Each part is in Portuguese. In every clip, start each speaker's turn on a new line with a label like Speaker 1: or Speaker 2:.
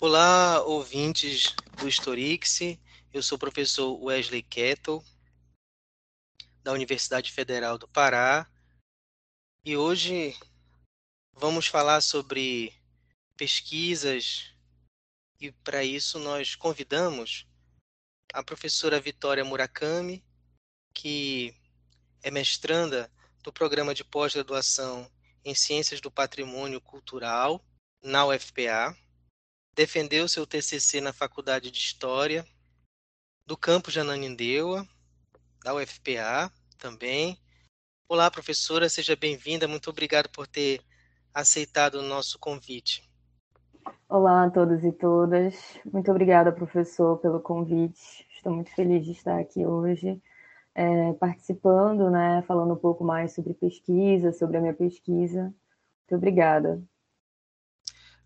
Speaker 1: Olá, ouvintes do Historix. Eu sou o professor Wesley Kettle, da Universidade Federal do Pará. E hoje vamos falar sobre pesquisas e para isso nós convidamos a professora Vitória Murakami, que é mestranda do programa de pós-graduação em Ciências do Patrimônio Cultural na UFPA defendeu seu TCC na Faculdade de História do campus de Ananindeua, da UFPA também. Olá, professora, seja bem-vinda. Muito obrigado por ter aceitado o nosso convite.
Speaker 2: Olá a todos e todas. Muito obrigada, professor, pelo convite. Estou muito feliz de estar aqui hoje, é, participando, né, falando um pouco mais sobre pesquisa, sobre a minha pesquisa. Muito obrigada.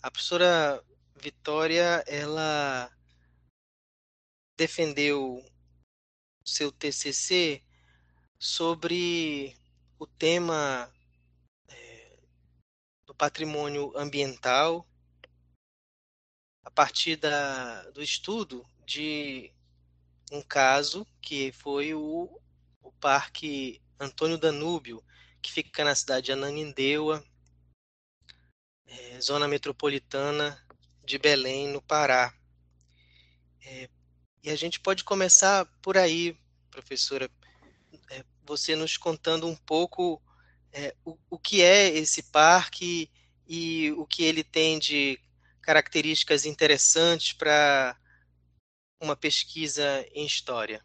Speaker 1: A professora Vitória, ela defendeu seu TCC sobre o tema é, do patrimônio ambiental a partir da, do estudo de um caso que foi o, o Parque Antônio Danúbio, que fica na cidade de Ananindeua, é, zona metropolitana de Belém, no Pará. É, e a gente pode começar por aí, professora, é, você nos contando um pouco é, o, o que é esse parque e o que ele tem de características interessantes para uma pesquisa em história.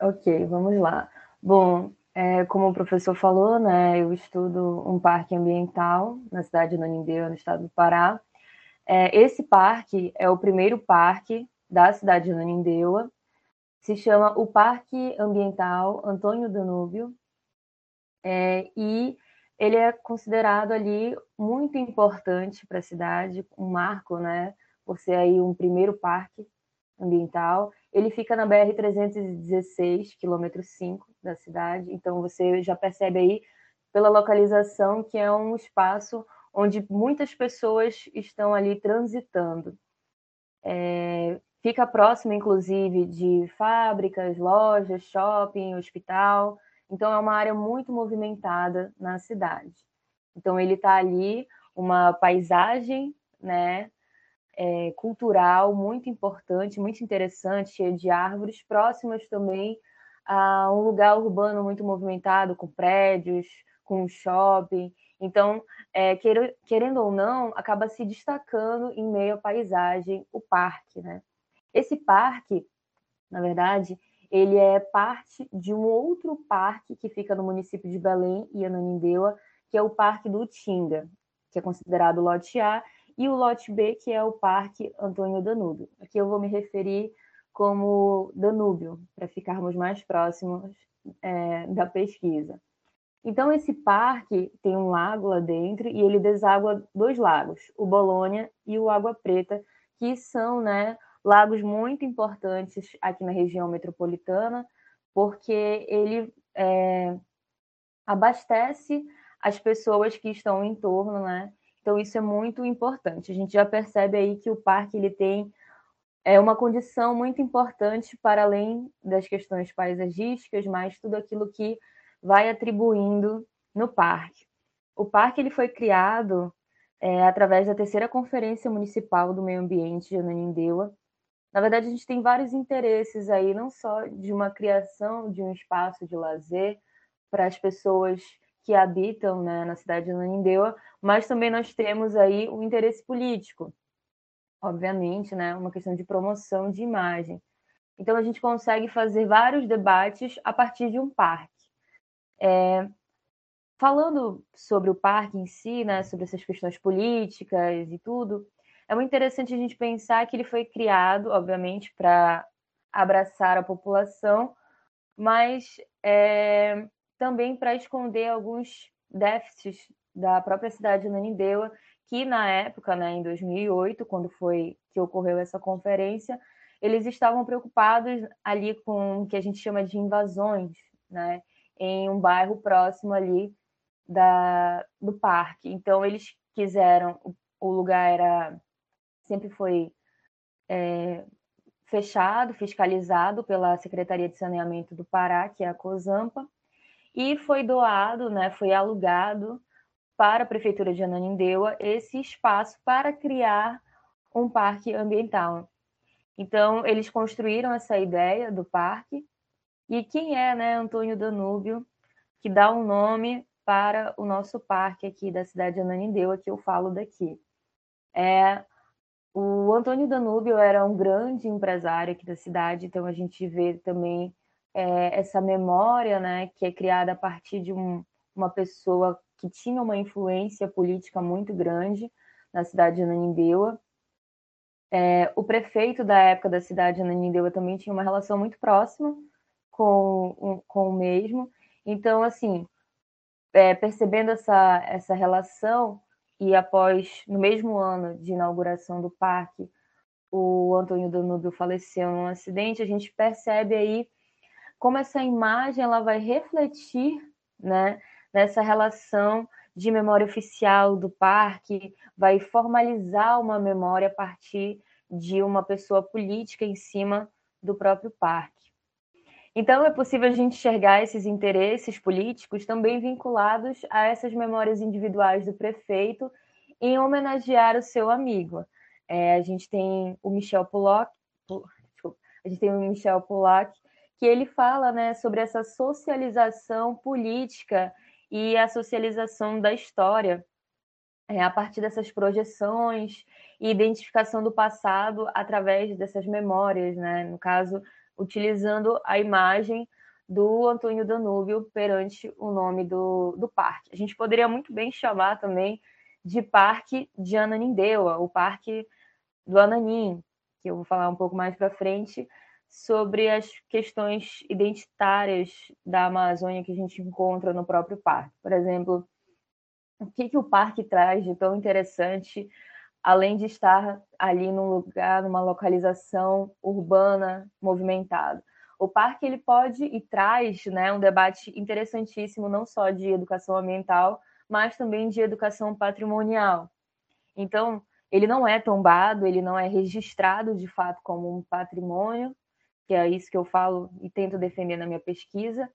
Speaker 2: Ok, vamos lá. Bom, é, como o professor falou, né, eu estudo um parque ambiental na cidade de Nanindeua, no estado do Pará, é, esse parque é o primeiro parque da cidade de Nanindeua, se chama o Parque Ambiental Antônio Danúbio, é, e ele é considerado ali muito importante para a cidade, um marco, né, por ser aí um primeiro parque ambiental. Ele fica na BR 316, quilômetro 5 da cidade, então você já percebe aí pela localização que é um espaço onde muitas pessoas estão ali transitando. É, fica próximo, inclusive, de fábricas, lojas, shopping, hospital. Então, é uma área muito movimentada na cidade. Então, ele está ali, uma paisagem né, é, cultural muito importante, muito interessante, cheia de árvores, próximas também a um lugar urbano muito movimentado, com prédios, com shopping. Então, é, querendo ou não, acaba se destacando em meio à paisagem o parque, né? Esse parque, na verdade, ele é parte de um outro parque que fica no município de Belém e Ananindeua, que é o Parque do Tinga, que é considerado lote A, e o lote B, que é o Parque Antônio Danúbio. Aqui eu vou me referir como Danúbio, para ficarmos mais próximos é, da pesquisa. Então, esse parque tem um lago lá dentro e ele deságua dois lagos, o Bolônia e o Água Preta, que são né, lagos muito importantes aqui na região metropolitana, porque ele é, abastece as pessoas que estão em torno, né? Então, isso é muito importante. A gente já percebe aí que o parque ele tem é uma condição muito importante para além das questões paisagísticas, mas tudo aquilo que vai atribuindo no parque. O parque ele foi criado é, através da terceira Conferência Municipal do Meio Ambiente de Ananindeua. Na verdade, a gente tem vários interesses aí, não só de uma criação de um espaço de lazer para as pessoas que habitam né, na cidade de Ananindeua, mas também nós temos aí o um interesse político, obviamente, né, uma questão de promoção de imagem. Então, a gente consegue fazer vários debates a partir de um parque. É, falando sobre o parque em si, né, sobre essas questões políticas e tudo, é muito interessante a gente pensar que ele foi criado, obviamente, para abraçar a população, mas é, também para esconder alguns déficits da própria cidade de Nanindeua, que na época, né, em 2008, quando foi que ocorreu essa conferência, eles estavam preocupados ali com o que a gente chama de invasões, né? Em um bairro próximo ali da, do parque. Então, eles quiseram, o lugar era sempre foi é, fechado, fiscalizado pela Secretaria de Saneamento do Pará, que é a COSAMPA, e foi doado, né, foi alugado para a Prefeitura de Ananindeua esse espaço para criar um parque ambiental. Então, eles construíram essa ideia do parque, e quem é né, Antônio Danúbio, que dá um nome para o nosso parque aqui da cidade de Ananindeua, que eu falo daqui. É o Antônio Danúbio era um grande empresário aqui da cidade, então a gente vê também é, essa memória, né, que é criada a partir de um, uma pessoa que tinha uma influência política muito grande na cidade de Ananindeua. É, o prefeito da época da cidade de Ananindeua também tinha uma relação muito próxima com, com o mesmo. Então, assim, é, percebendo essa, essa relação, e após, no mesmo ano de inauguração do parque, o Antônio Danúbio faleceu num acidente, a gente percebe aí como essa imagem ela vai refletir né, nessa relação de memória oficial do parque, vai formalizar uma memória a partir de uma pessoa política em cima do próprio parque. Então, é possível a gente enxergar esses interesses políticos também vinculados a essas memórias individuais do prefeito em homenagear o seu amigo. É, a gente tem o Michel desculpa, a gente tem o Michel Pollock, que ele fala né, sobre essa socialização política e a socialização da história é, a partir dessas projeções e identificação do passado através dessas memórias, né? No caso, utilizando a imagem do Antônio Danúbio perante o nome do, do parque. A gente poderia muito bem chamar também de Parque de Ananindeua, o Parque do Ananim, que eu vou falar um pouco mais para frente, sobre as questões identitárias da Amazônia que a gente encontra no próprio parque. Por exemplo, o que, que o parque traz de tão interessante além de estar ali num lugar, numa localização urbana movimentada. O parque ele pode e traz né, um debate interessantíssimo, não só de educação ambiental, mas também de educação patrimonial. Então, ele não é tombado, ele não é registrado de fato como um patrimônio, que é isso que eu falo e tento defender na minha pesquisa,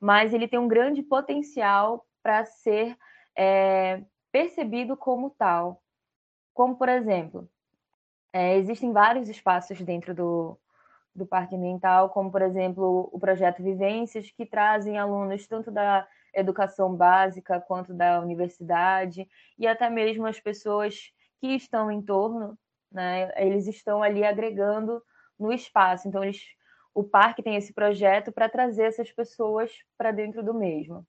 Speaker 2: mas ele tem um grande potencial para ser é, percebido como tal. Como, por exemplo, é, existem vários espaços dentro do, do Parque Ambiental, como, por exemplo, o projeto Vivências, que trazem alunos tanto da educação básica quanto da universidade, e até mesmo as pessoas que estão em torno, né, eles estão ali agregando no espaço. Então, eles, o parque tem esse projeto para trazer essas pessoas para dentro do mesmo.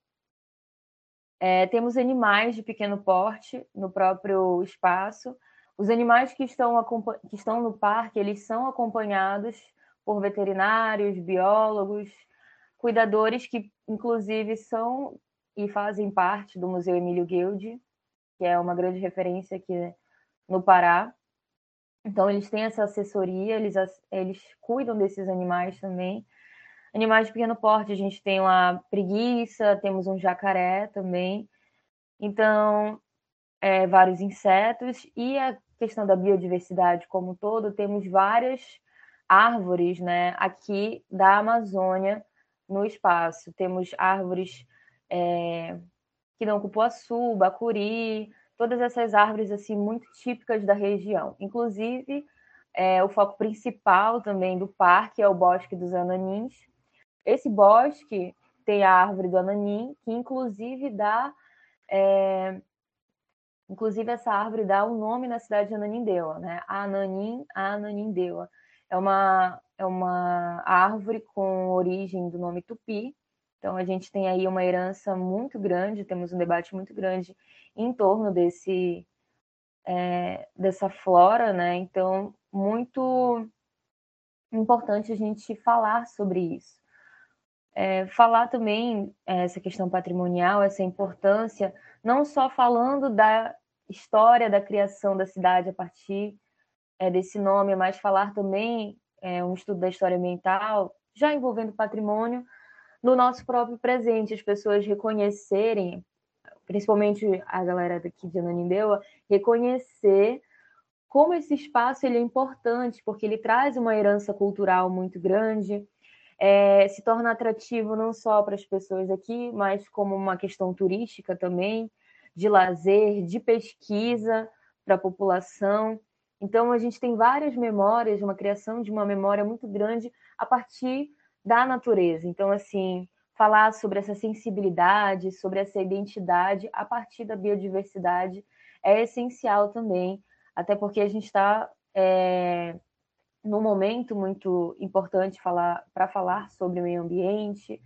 Speaker 2: É, temos animais de pequeno porte no próprio espaço. Os animais que estão, que estão no parque, eles são acompanhados por veterinários, biólogos, cuidadores que, inclusive, são e fazem parte do Museu Emílio Guilde, que é uma grande referência aqui no Pará. Então, eles têm essa assessoria, eles, eles cuidam desses animais também. Animais de pequeno porte, a gente tem uma preguiça, temos um jacaré também. Então, é, vários insetos e a questão da biodiversidade como um todo, temos várias árvores né, aqui da Amazônia no espaço. Temos árvores é, que dão cupuaçu, bacuri, todas essas árvores assim muito típicas da região. Inclusive, é, o foco principal também do parque é o Bosque dos Ananins, esse bosque tem a árvore do ananim, que inclusive dá. É, inclusive, essa árvore dá o um nome na cidade de Ananindeua, né? Ananim, Ananindeua. É uma, é uma árvore com origem do nome tupi. Então, a gente tem aí uma herança muito grande, temos um debate muito grande em torno desse, é, dessa flora, né? Então, muito importante a gente falar sobre isso. É, falar também é, essa questão patrimonial, essa importância, não só falando da história da criação da cidade a partir é, desse nome, mas falar também é, um estudo da história ambiental, já envolvendo patrimônio, no nosso próprio presente, as pessoas reconhecerem, principalmente a galera daqui de Ananindeua, reconhecer como esse espaço ele é importante, porque ele traz uma herança cultural muito grande, é, se torna atrativo não só para as pessoas aqui, mas como uma questão turística também, de lazer, de pesquisa para a população. Então, a gente tem várias memórias, uma criação de uma memória muito grande a partir da natureza. Então, assim, falar sobre essa sensibilidade, sobre essa identidade a partir da biodiversidade é essencial também, até porque a gente está é, num momento muito importante falar para falar sobre meio ambiente,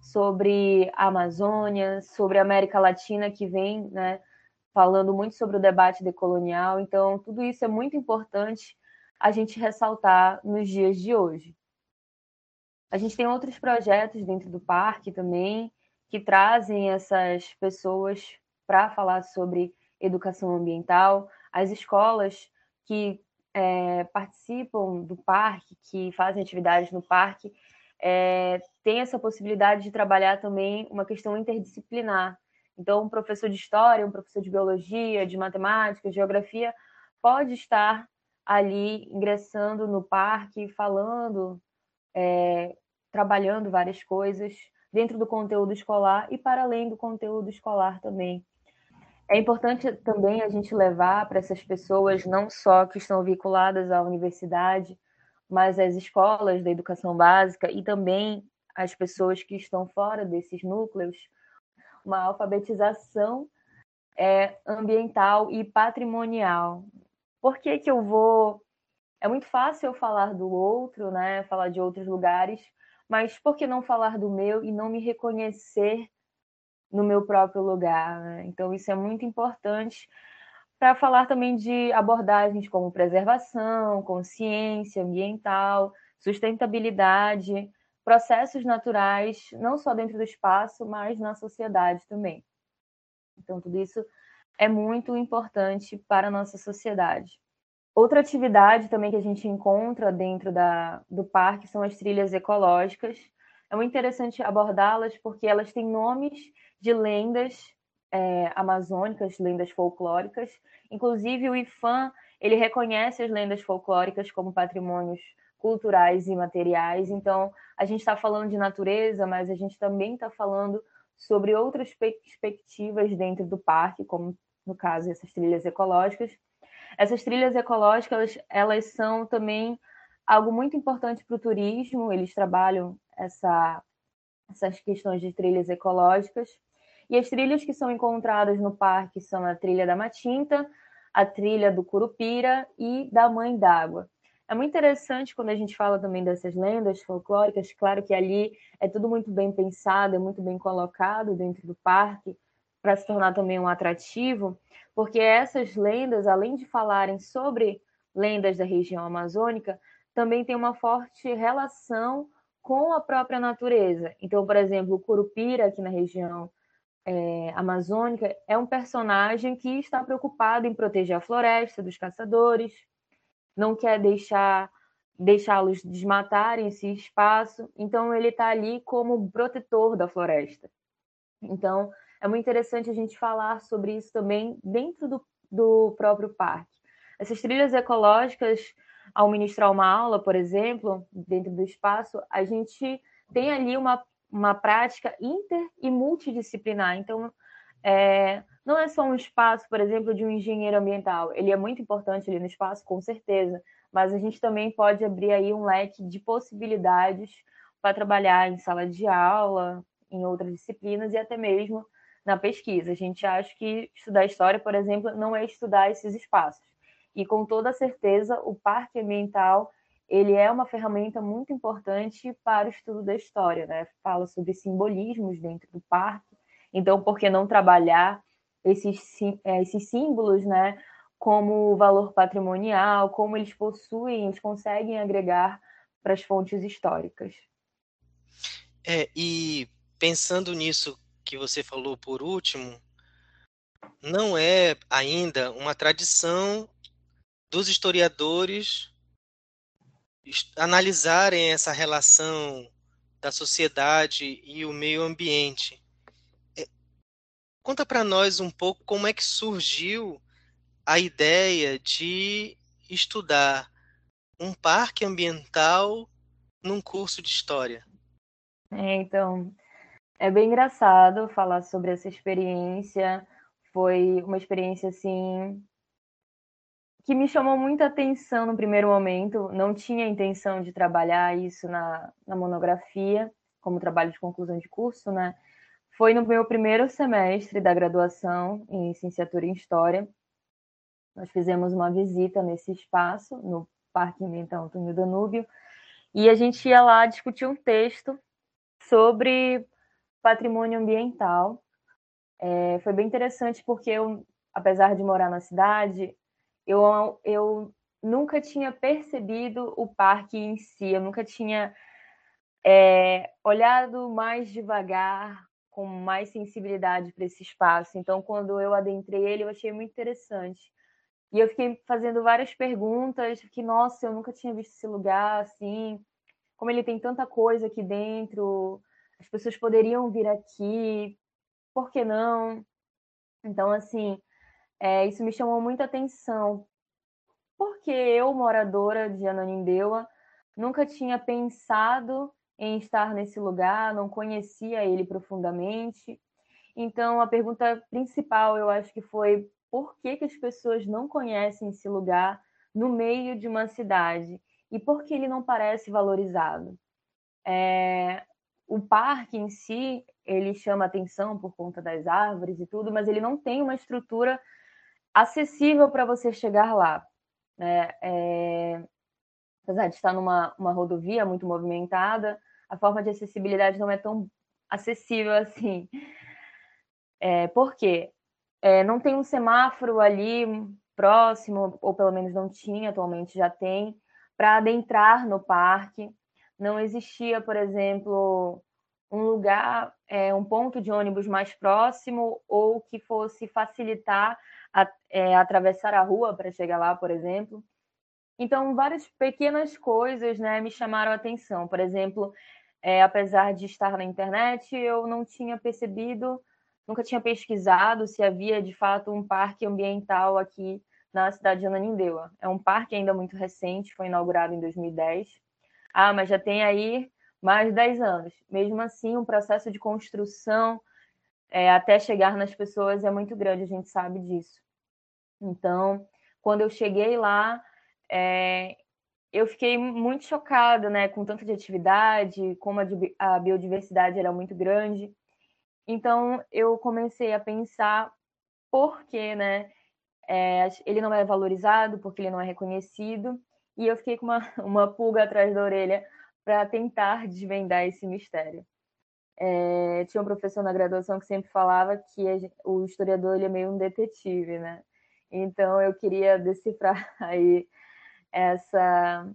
Speaker 2: sobre a Amazônia, sobre a América Latina que vem, né, falando muito sobre o debate decolonial. Então, tudo isso é muito importante a gente ressaltar nos dias de hoje. A gente tem outros projetos dentro do parque também que trazem essas pessoas para falar sobre educação ambiental. As escolas que é, participam do parque, que fazem atividades no parque, é, têm essa possibilidade de trabalhar também uma questão interdisciplinar. Então, um professor de história, um professor de biologia, de matemática, geografia, pode estar ali ingressando no parque, falando, é, trabalhando várias coisas dentro do conteúdo escolar e para além do conteúdo escolar também. É importante também a gente levar para essas pessoas, não só que estão vinculadas à universidade, mas às escolas da educação básica e também as pessoas que estão fora desses núcleos, uma alfabetização é, ambiental e patrimonial. Por que, que eu vou. É muito fácil eu falar do outro, né? Falar de outros lugares, mas por que não falar do meu e não me reconhecer no meu próprio lugar? Né? Então, isso é muito importante para falar também de abordagens como preservação, consciência ambiental, sustentabilidade, processos naturais, não só dentro do espaço, mas na sociedade também. Então, tudo isso é muito importante para a nossa sociedade. Outra atividade também que a gente encontra dentro da, do parque são as trilhas ecológicas. É muito interessante abordá-las porque elas têm nomes de lendas é, amazônicas, lendas folclóricas. Inclusive, o IFAM ele reconhece as lendas folclóricas como patrimônios culturais e materiais. Então, a gente está falando de natureza, mas a gente também está falando sobre outras perspectivas dentro do parque, como no caso essas trilhas ecológicas. Essas trilhas ecológicas, elas são também algo muito importante para o turismo. Eles trabalham essa, essas questões de trilhas ecológicas. E as trilhas que são encontradas no parque são a trilha da Matinta, a trilha do Curupira e da Mãe d'Água. É muito interessante quando a gente fala também dessas lendas folclóricas, claro que ali é tudo muito bem pensado, é muito bem colocado dentro do parque, para se tornar também um atrativo, porque essas lendas, além de falarem sobre lendas da região amazônica, também tem uma forte relação com a própria natureza. Então, por exemplo, o Curupira, aqui na região é, amazônica, é um personagem que está preocupado em proteger a floresta dos caçadores, não quer deixar deixá-los desmatarem esse espaço, então ele está ali como protetor da floresta. Então, é muito interessante a gente falar sobre isso também dentro do, do próprio parque. Essas trilhas ecológicas, ao ministrar uma aula, por exemplo, dentro do espaço, a gente tem ali uma, uma prática inter e multidisciplinar. Então, é, não é só um espaço, por exemplo, de um engenheiro ambiental. Ele é muito importante ali no espaço, com certeza, mas a gente também pode abrir aí um leque de possibilidades para trabalhar em sala de aula, em outras disciplinas e até mesmo na pesquisa. A gente acha que estudar história, por exemplo, não é estudar esses espaços. E com toda certeza, o parque ambiental ele é uma ferramenta muito importante para o estudo da história, né? Fala sobre simbolismos dentro do parque. Então, por que não trabalhar esses, é, esses símbolos, né, como valor patrimonial, como eles possuem, eles conseguem agregar para as fontes históricas.
Speaker 1: É, e pensando nisso que você falou por último, não é ainda uma tradição dos historiadores analisarem essa relação da sociedade e o meio ambiente. Conta para nós um pouco como é que surgiu a ideia de estudar um parque ambiental num curso de história?
Speaker 2: É, então, é bem engraçado falar sobre essa experiência. Foi uma experiência assim que me chamou muita atenção no primeiro momento. Não tinha intenção de trabalhar isso na, na monografia, como trabalho de conclusão de curso, né? Foi no meu primeiro semestre da graduação em licenciatura em História. Nós fizemos uma visita nesse espaço, no Parque Ambiental Antônio Danúbio, e a gente ia lá discutir um texto sobre patrimônio ambiental. É, foi bem interessante porque eu, apesar de morar na cidade, eu, eu nunca tinha percebido o parque em si, eu nunca tinha é, olhado mais devagar, com mais sensibilidade para esse espaço. Então, quando eu adentrei ele, eu achei muito interessante. E eu fiquei fazendo várias perguntas, que nossa, eu nunca tinha visto esse lugar assim, como ele tem tanta coisa aqui dentro, as pessoas poderiam vir aqui, por que não? Então, assim, é, isso me chamou muita atenção, porque eu, moradora de Ananindeua, nunca tinha pensado em estar nesse lugar, não conhecia ele profundamente. Então, a pergunta principal, eu acho que foi por que, que as pessoas não conhecem esse lugar no meio de uma cidade e por que ele não parece valorizado. É, o parque em si, ele chama atenção por conta das árvores e tudo, mas ele não tem uma estrutura acessível para você chegar lá. Né? É, apesar de estar numa uma rodovia muito movimentada, a forma de acessibilidade não é tão acessível assim. É, por quê? É, não tem um semáforo ali próximo, ou pelo menos não tinha, atualmente já tem, para adentrar no parque. Não existia, por exemplo, um lugar, é, um ponto de ônibus mais próximo ou que fosse facilitar a, é, atravessar a rua para chegar lá, por exemplo. Então, várias pequenas coisas né, me chamaram a atenção. Por exemplo, é, apesar de estar na internet, eu não tinha percebido, nunca tinha pesquisado se havia de fato um parque ambiental aqui na cidade de Ananindeua. É um parque ainda muito recente, foi inaugurado em 2010. Ah, mas já tem aí mais de 10 anos. Mesmo assim, o processo de construção é, até chegar nas pessoas é muito grande, a gente sabe disso. Então, quando eu cheguei lá, é, eu fiquei muito chocada, né, com tanto de atividade, como a, biodiversidade era muito grande. Então, eu comecei a pensar por que, né, é, ele não é valorizado, porque ele não é reconhecido, e eu fiquei com uma, uma pulga atrás da orelha para tentar desvendar esse mistério. É, tinha um professor na graduação que sempre falava que o historiador ele é meio um detetive, né? Então eu queria decifrar aí essa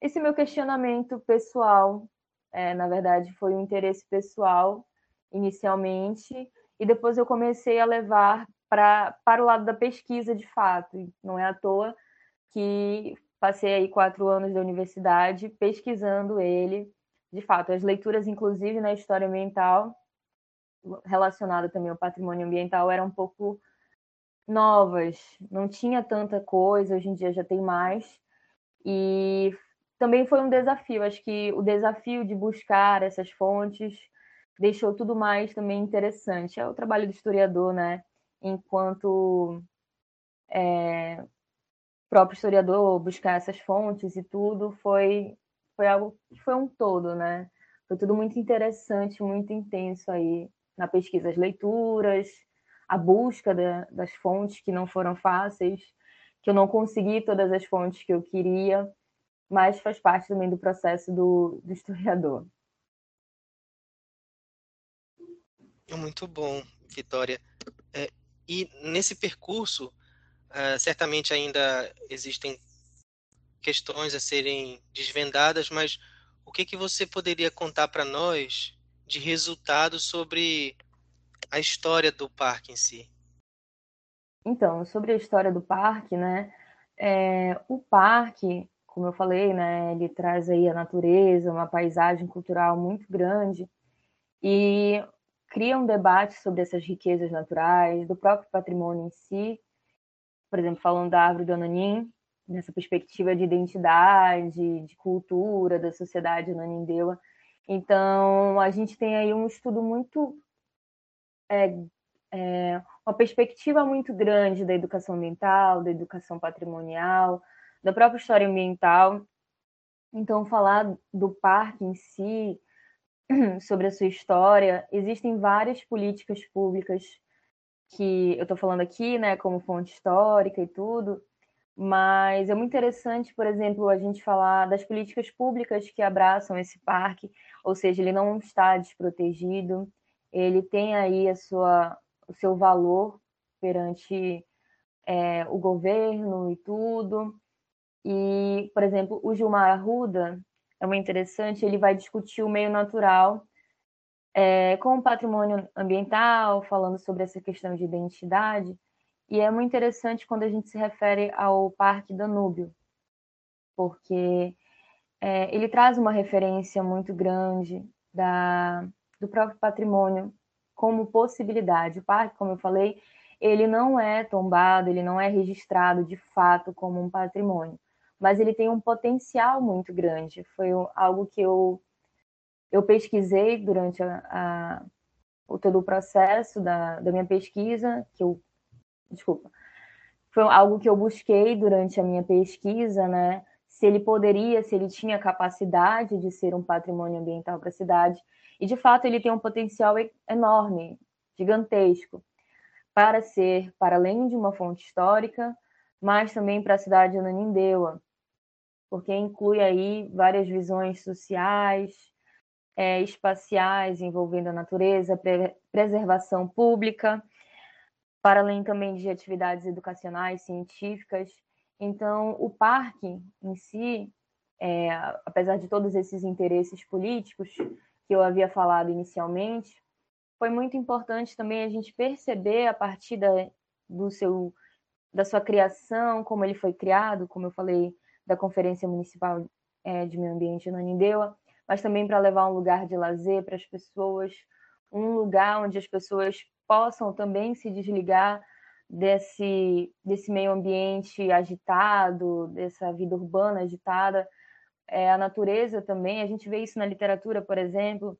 Speaker 2: esse meu questionamento pessoal. É, na verdade, foi um interesse pessoal inicialmente e depois eu comecei a levar pra, para o lado da pesquisa de fato. Não é à toa que passei aí quatro anos da universidade pesquisando ele, de fato, as leituras, inclusive na história ambiental, relacionada também ao patrimônio ambiental, eram um pouco novas, não tinha tanta coisa, hoje em dia já tem mais, e também foi um desafio, acho que o desafio de buscar essas fontes deixou tudo mais também interessante. É o trabalho do historiador, né? Enquanto é, próprio historiador buscar essas fontes e tudo foi foi algo que foi um todo, né? Foi tudo muito interessante, muito intenso aí na pesquisa, as leituras, a busca da, das fontes que não foram fáceis, que eu não consegui todas as fontes que eu queria, mas faz parte também do processo do, do historiador.
Speaker 1: Muito bom, Vitória. É, e nesse percurso, Uh, certamente ainda existem questões a serem desvendadas, mas o que, que você poderia contar para nós de resultados sobre a história do parque em si?
Speaker 2: Então, sobre a história do parque, né? É, o parque, como eu falei, né? Ele traz aí a natureza, uma paisagem cultural muito grande e cria um debate sobre essas riquezas naturais, do próprio patrimônio em si, por exemplo, falando da árvore do ananim, nessa perspectiva de identidade, de cultura da sociedade nanindeua. Então, a gente tem aí um estudo muito. É, é, uma perspectiva muito grande da educação ambiental, da educação patrimonial, da própria história ambiental. Então, falar do parque em si, sobre a sua história, existem várias políticas públicas que eu estou falando aqui, né, como fonte histórica e tudo, mas é muito interessante, por exemplo, a gente falar das políticas públicas que abraçam esse parque, ou seja, ele não está desprotegido, ele tem aí a sua, o seu valor perante é, o governo e tudo. E, por exemplo, o Gilmar Arruda é muito interessante, ele vai discutir o meio natural é, com o patrimônio ambiental, falando sobre essa questão de identidade. E é muito interessante quando a gente se refere ao Parque Danúbio, porque é, ele traz uma referência muito grande da, do próprio patrimônio como possibilidade. O parque, como eu falei, ele não é tombado, ele não é registrado de fato como um patrimônio, mas ele tem um potencial muito grande. Foi algo que eu, eu pesquisei durante a, a o, todo o processo da, da minha pesquisa, que eu desculpa, foi algo que eu busquei durante a minha pesquisa, né? Se ele poderia, se ele tinha capacidade de ser um patrimônio ambiental para a cidade. E de fato ele tem um potencial enorme, gigantesco, para ser, para além de uma fonte histórica, mas também para a cidade de Ananindeua, porque inclui aí várias visões sociais, é, espaciais envolvendo a natureza, pre preservação pública para além também de atividades educacionais, científicas. Então, o parque em si, é, apesar de todos esses interesses políticos que eu havia falado inicialmente, foi muito importante também a gente perceber a partir da, do seu, da sua criação, como ele foi criado, como eu falei, da Conferência Municipal é, de Meio Ambiente na Nindeua, mas também para levar um lugar de lazer para as pessoas, um lugar onde as pessoas possam também se desligar desse, desse meio ambiente agitado, dessa vida urbana agitada. É, a natureza também, a gente vê isso na literatura, por exemplo,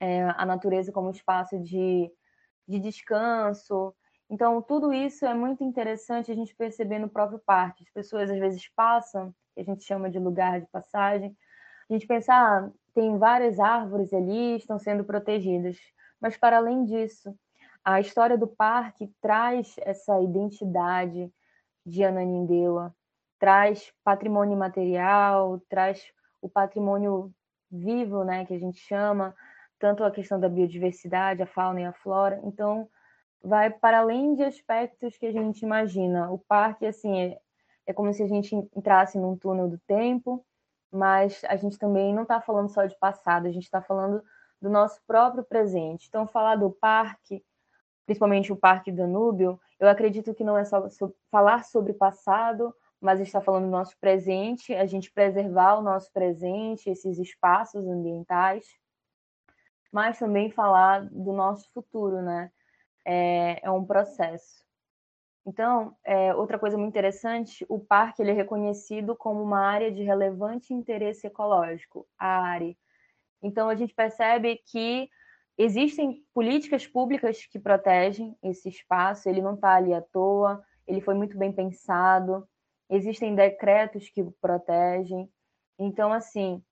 Speaker 2: é, a natureza como espaço de, de descanso. Então, tudo isso é muito interessante a gente perceber no próprio parque. As pessoas às vezes passam, que a gente chama de lugar de passagem. A gente pensa, ah, tem várias árvores ali, estão sendo protegidas. Mas, para além disso, a história do parque traz essa identidade de Ananindeua, traz patrimônio material, traz o patrimônio vivo, né, que a gente chama, tanto a questão da biodiversidade, a fauna e a flora. Então, vai para além de aspectos que a gente imagina. O parque, assim, é, é como se a gente entrasse num túnel do tempo, mas a gente também não está falando só de passado, a gente está falando do nosso próprio presente. Então, falar do parque principalmente o Parque Danúbio, eu acredito que não é só falar sobre passado, mas está falando do nosso presente, a gente preservar o nosso presente, esses espaços ambientais, mas também falar do nosso futuro, né? É, é um processo. Então, é, outra coisa muito interessante, o parque ele é reconhecido como uma área de relevante interesse ecológico, a área. Então, a gente percebe que Existem políticas públicas que protegem esse espaço, ele não está ali à toa, ele foi muito bem pensado, existem decretos que protegem. Então, assim,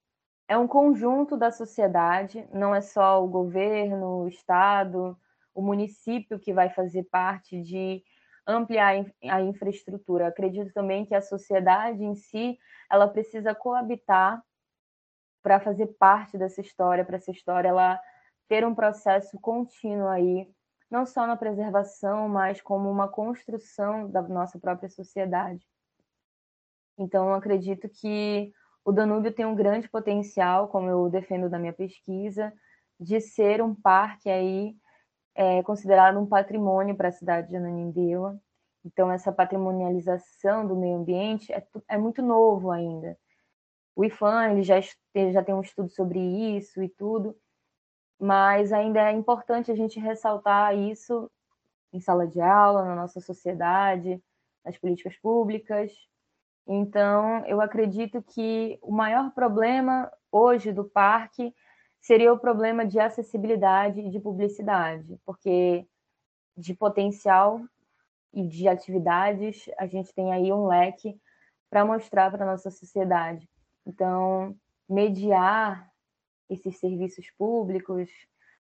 Speaker 2: é um conjunto da sociedade, não é só o governo, o Estado, o município que vai fazer parte de ampliar a infraestrutura. Acredito também que a sociedade em si, ela precisa coabitar para fazer parte dessa história, para essa história ela ter um processo contínuo aí, não só na preservação, mas como uma construção da nossa própria sociedade. Então, acredito que o Danúbio tem um grande potencial, como eu defendo na minha pesquisa, de ser um parque aí é, considerado um patrimônio para a cidade de Ananindeua. Então, essa patrimonialização do meio ambiente é, é muito novo ainda. O IFAM ele já, ele já tem um estudo sobre isso e tudo, mas ainda é importante a gente ressaltar isso em sala de aula, na nossa sociedade, nas políticas públicas. Então, eu acredito que o maior problema hoje do parque seria o problema de acessibilidade e de publicidade, porque de potencial e de atividades a gente tem aí um leque para mostrar para a nossa sociedade. Então, mediar esses serviços públicos,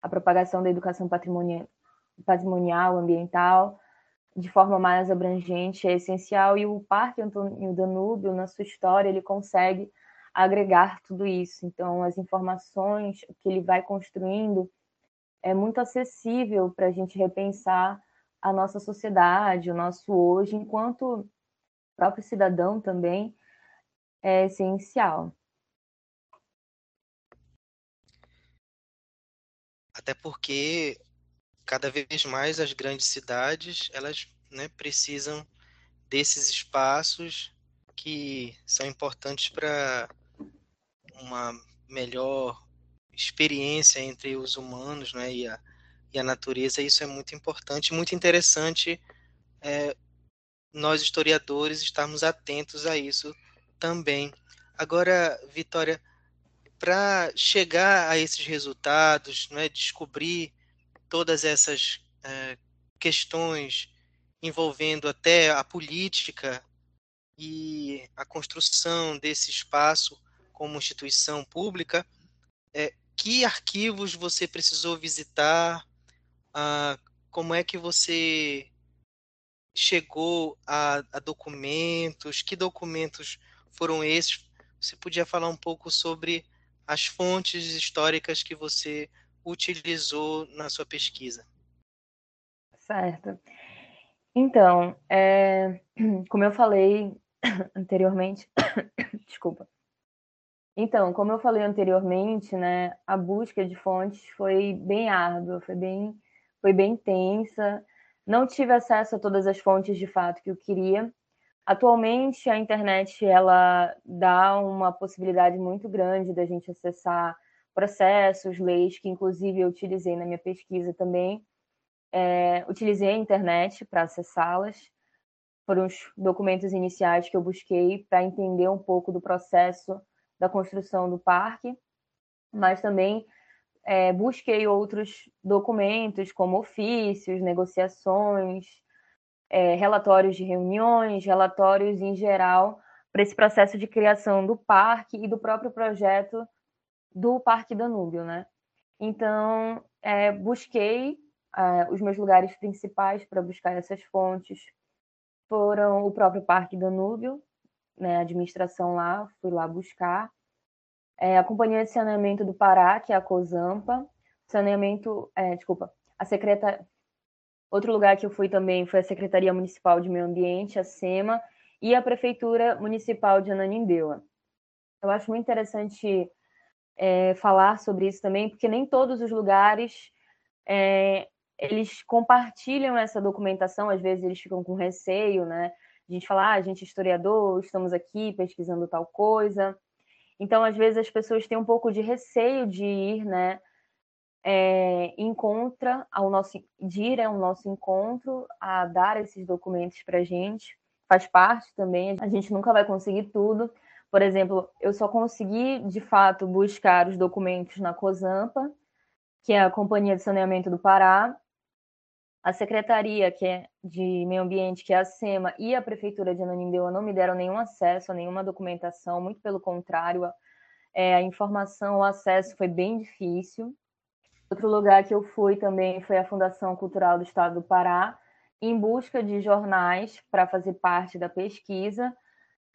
Speaker 2: a propagação da educação patrimonial, ambiental, de forma mais abrangente é essencial e o Parque Antônio Danúbio, na sua história, ele consegue agregar tudo isso. Então, as informações que ele vai construindo é muito acessível para a gente repensar a nossa sociedade, o nosso hoje, enquanto próprio cidadão também é essencial.
Speaker 1: Até porque cada vez mais as grandes cidades elas né, precisam desses espaços que são importantes para uma melhor experiência entre os humanos né, e, a, e a natureza. Isso é muito importante, muito interessante é, nós historiadores estarmos atentos a isso também. Agora, Vitória, para chegar a esses resultados, né, descobrir todas essas é, questões envolvendo até a política e a construção desse espaço como instituição pública, é, que arquivos você precisou visitar? Ah, como é que você chegou a, a documentos? Que documentos foram esses? Você podia falar um pouco sobre as fontes históricas que você utilizou na sua pesquisa?
Speaker 2: Certo. Então, é, como eu falei anteriormente, desculpa. Então, como eu falei anteriormente, né, a busca de fontes foi bem árdua, foi bem, foi bem intensa. Não tive acesso a todas as fontes de fato que eu queria. Atualmente, a internet ela dá uma possibilidade muito grande da gente acessar processos, leis, que inclusive eu utilizei na minha pesquisa também. É, utilizei a internet para acessá-las. Foram os documentos iniciais que eu busquei para entender um pouco do processo da construção do parque, mas também é, busquei outros documentos, como ofícios, negociações, é, relatórios de reuniões, relatórios em geral, para esse processo de criação do parque e do próprio projeto do Parque Danúbio, né? Então, é, busquei é, os meus lugares principais para buscar essas fontes foram o próprio Parque Danúbio, né, a administração lá, fui lá buscar. É, a Companhia de Saneamento do Pará, que é a COSAMPA, saneamento, é, desculpa, a secreta... Outro lugar que eu fui também foi a Secretaria Municipal de Meio Ambiente, a SEMA, e a Prefeitura Municipal de Ananindeua. Eu acho muito interessante é, falar sobre isso também, porque nem todos os lugares é, eles compartilham essa documentação, às vezes eles ficam com receio, né? A gente fala, ah, a gente é historiador, estamos aqui pesquisando tal coisa. Então, às vezes, as pessoas têm um pouco de receio de ir, né? É, em contra ao nosso, de ir ao nosso encontro, a dar esses documentos para a gente. Faz parte também, a gente nunca vai conseguir tudo, por exemplo, eu só consegui, de fato, buscar os documentos na COSAMPA, que é a Companhia de Saneamento do Pará, a Secretaria que é de Meio Ambiente, que é a SEMA, e a Prefeitura de Ananindeua não me deram nenhum acesso a nenhuma documentação, muito pelo contrário, é, a informação, o acesso foi bem difícil. Outro lugar que eu fui também foi a Fundação Cultural do Estado do Pará, em busca de jornais para fazer parte da pesquisa,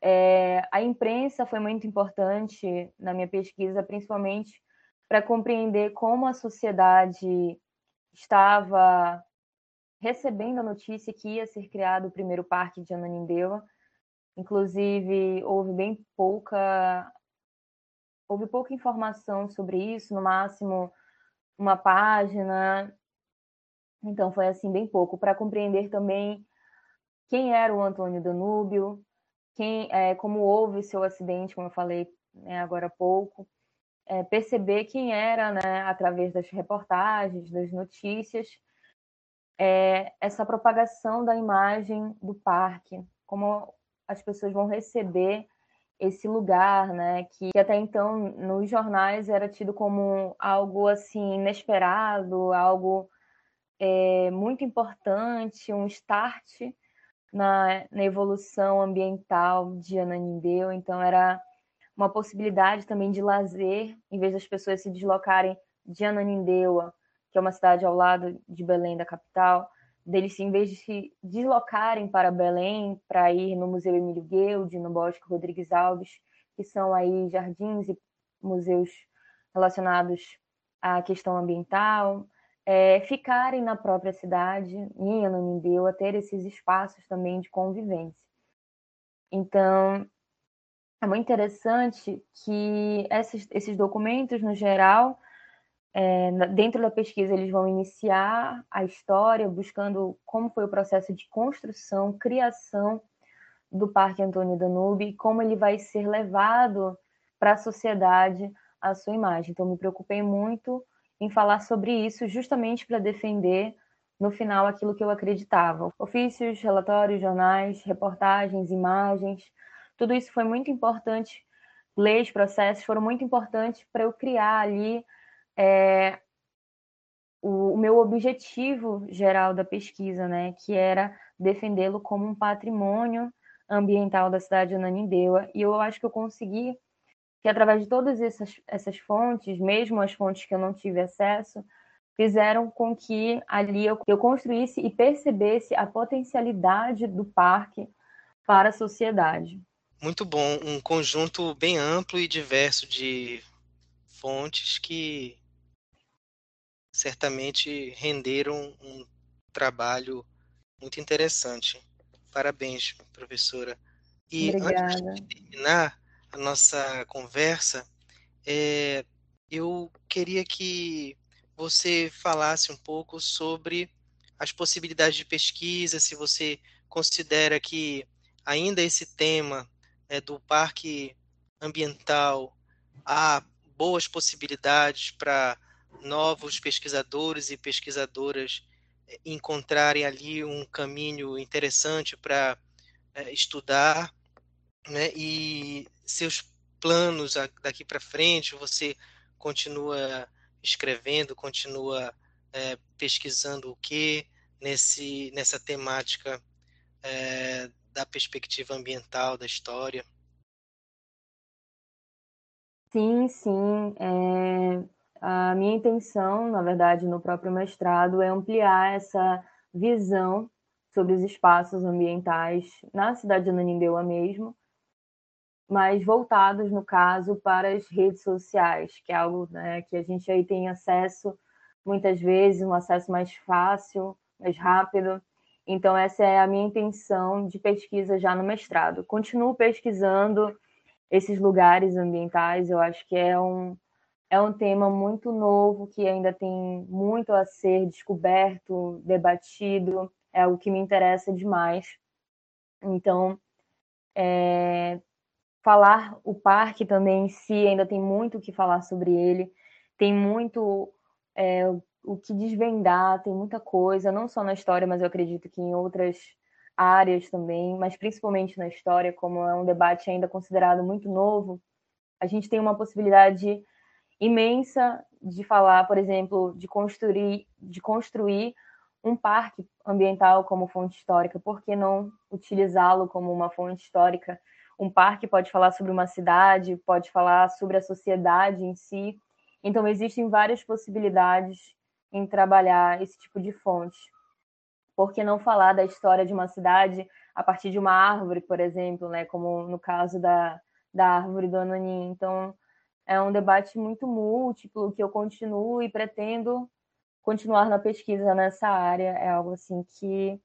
Speaker 2: é, a imprensa foi muito importante na minha pesquisa, principalmente para compreender como a sociedade estava recebendo a notícia que ia ser criado o primeiro parque de Ananindeua. Inclusive, houve bem pouca houve pouca informação sobre isso, no máximo uma página. Então foi assim bem pouco para compreender também quem era o Antônio Danúbio, quem, é, como houve seu acidente, como eu falei né, agora há pouco, é, perceber quem era, né, através das reportagens, das notícias, é, essa propagação da imagem do parque, como as pessoas vão receber esse lugar, né, que, que até então nos jornais era tido como algo assim inesperado, algo é, muito importante, um start na, na evolução ambiental de Ananindeu. Então era uma possibilidade também de lazer, em vez das pessoas se deslocarem de Ananindeua, que é uma cidade ao lado de Belém, da capital, deles, em vez de se deslocarem para Belém, para ir no Museu Emílio Guilde, no Bosque Rodrigues Alves, que são aí jardins e museus relacionados à questão ambiental, é, ficarem na própria cidade, em Ananindeua, ter esses espaços também de convivência. Então, é muito interessante que esses, esses documentos, no geral, é, dentro da pesquisa, eles vão iniciar a história buscando como foi o processo de construção, criação do Parque Antônio Danube e como ele vai ser levado para a sociedade a sua imagem. Então, me preocupei muito em falar sobre isso, justamente para defender no final aquilo que eu acreditava. Ofícios, relatórios, jornais, reportagens, imagens, tudo isso foi muito importante. Leis, processos foram muito importantes para eu criar ali é, o, o, meu objetivo geral da pesquisa, né, que era defendê-lo como um patrimônio ambiental da cidade de Ananindeua, e eu acho que eu consegui que através de todas essas, essas fontes, mesmo as fontes que eu não tive acesso, fizeram com que ali eu, eu construísse e percebesse a potencialidade do parque para a sociedade.
Speaker 1: Muito bom, um conjunto bem amplo e diverso de fontes que certamente renderam um trabalho muito interessante. Parabéns, professora.
Speaker 2: E Obrigada.
Speaker 1: antes de terminar a nossa conversa, é, eu queria que você falasse um pouco sobre as possibilidades de pesquisa, se você considera que ainda esse tema é, do parque ambiental há boas possibilidades para novos pesquisadores e pesquisadoras eh, encontrarem ali um caminho interessante para é, estudar, né? E seus planos daqui para frente, você continua escrevendo, continua é, pesquisando o que nesse nessa temática é, da perspectiva ambiental da história?
Speaker 2: Sim, sim. É, a minha intenção, na verdade, no próprio mestrado, é ampliar essa visão sobre os espaços ambientais na cidade de Ananindeua mesmo, mas voltados, no caso, para as redes sociais, que é algo né, que a gente aí tem acesso muitas vezes, um acesso mais fácil, mais rápido. Então, essa é a minha intenção de pesquisa já no mestrado. Continuo pesquisando esses lugares ambientais, eu acho que é um, é um tema muito novo que ainda tem muito a ser descoberto, debatido, é algo que me interessa demais. Então, é, falar o parque também em si ainda tem muito o que falar sobre ele, tem muito é, o que desvendar, tem muita coisa, não só na história, mas eu acredito que em outras áreas também, mas principalmente na história, como é um debate ainda considerado muito novo, a gente tem uma possibilidade imensa de falar, por exemplo, de construir, de construir um parque ambiental como fonte histórica, por que não utilizá-lo como uma fonte histórica? Um parque pode falar sobre uma cidade, pode falar sobre a sociedade em si. Então, existem várias possibilidades em trabalhar esse tipo de fonte. Por que não falar da história de uma cidade a partir de uma árvore, por exemplo, né? como no caso da, da árvore do Ananim? Então, é um debate muito múltiplo que eu continuo e pretendo continuar na pesquisa nessa área. É algo assim que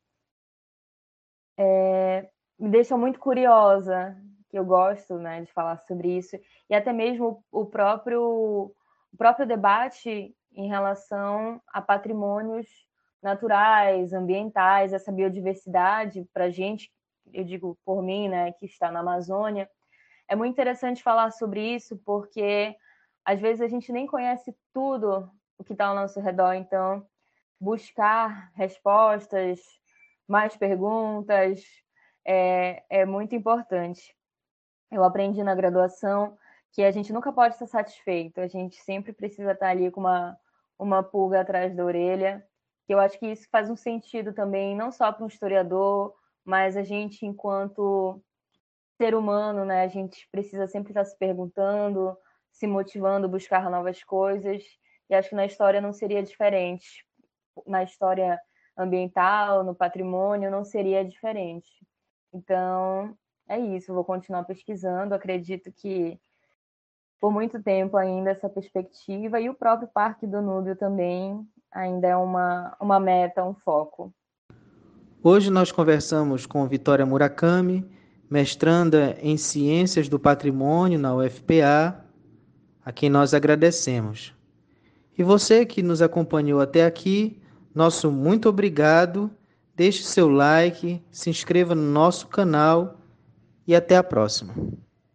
Speaker 2: é, me deixa muito curiosa, que eu gosto né, de falar sobre isso, e até mesmo o próprio, o próprio debate em relação a patrimônios naturais, ambientais, essa biodiversidade para a gente, eu digo por mim, né, que está na Amazônia, é muito interessante falar sobre isso porque às vezes a gente nem conhece tudo o que está ao nosso redor, então buscar respostas, mais perguntas, é, é muito importante. Eu aprendi na graduação que a gente nunca pode estar satisfeito, a gente sempre precisa estar ali com uma, uma pulga atrás da orelha, que eu acho que isso faz um sentido também, não só para um historiador, mas a gente, enquanto ser humano, né, a gente precisa sempre estar se perguntando, se motivando, buscar novas coisas, e acho que na história não seria diferente. Na história ambiental, no patrimônio, não seria diferente. Então, é isso, vou continuar pesquisando, acredito que por muito tempo ainda essa perspectiva e o próprio Parque do Núbio também ainda é uma, uma meta, um foco.
Speaker 1: Hoje nós conversamos com Vitória Murakami, mestranda em Ciências do Patrimônio na UFPA, a quem nós agradecemos. E você que nos acompanhou até aqui, nosso muito obrigado. Deixe seu like, se inscreva no nosso canal e até a próxima.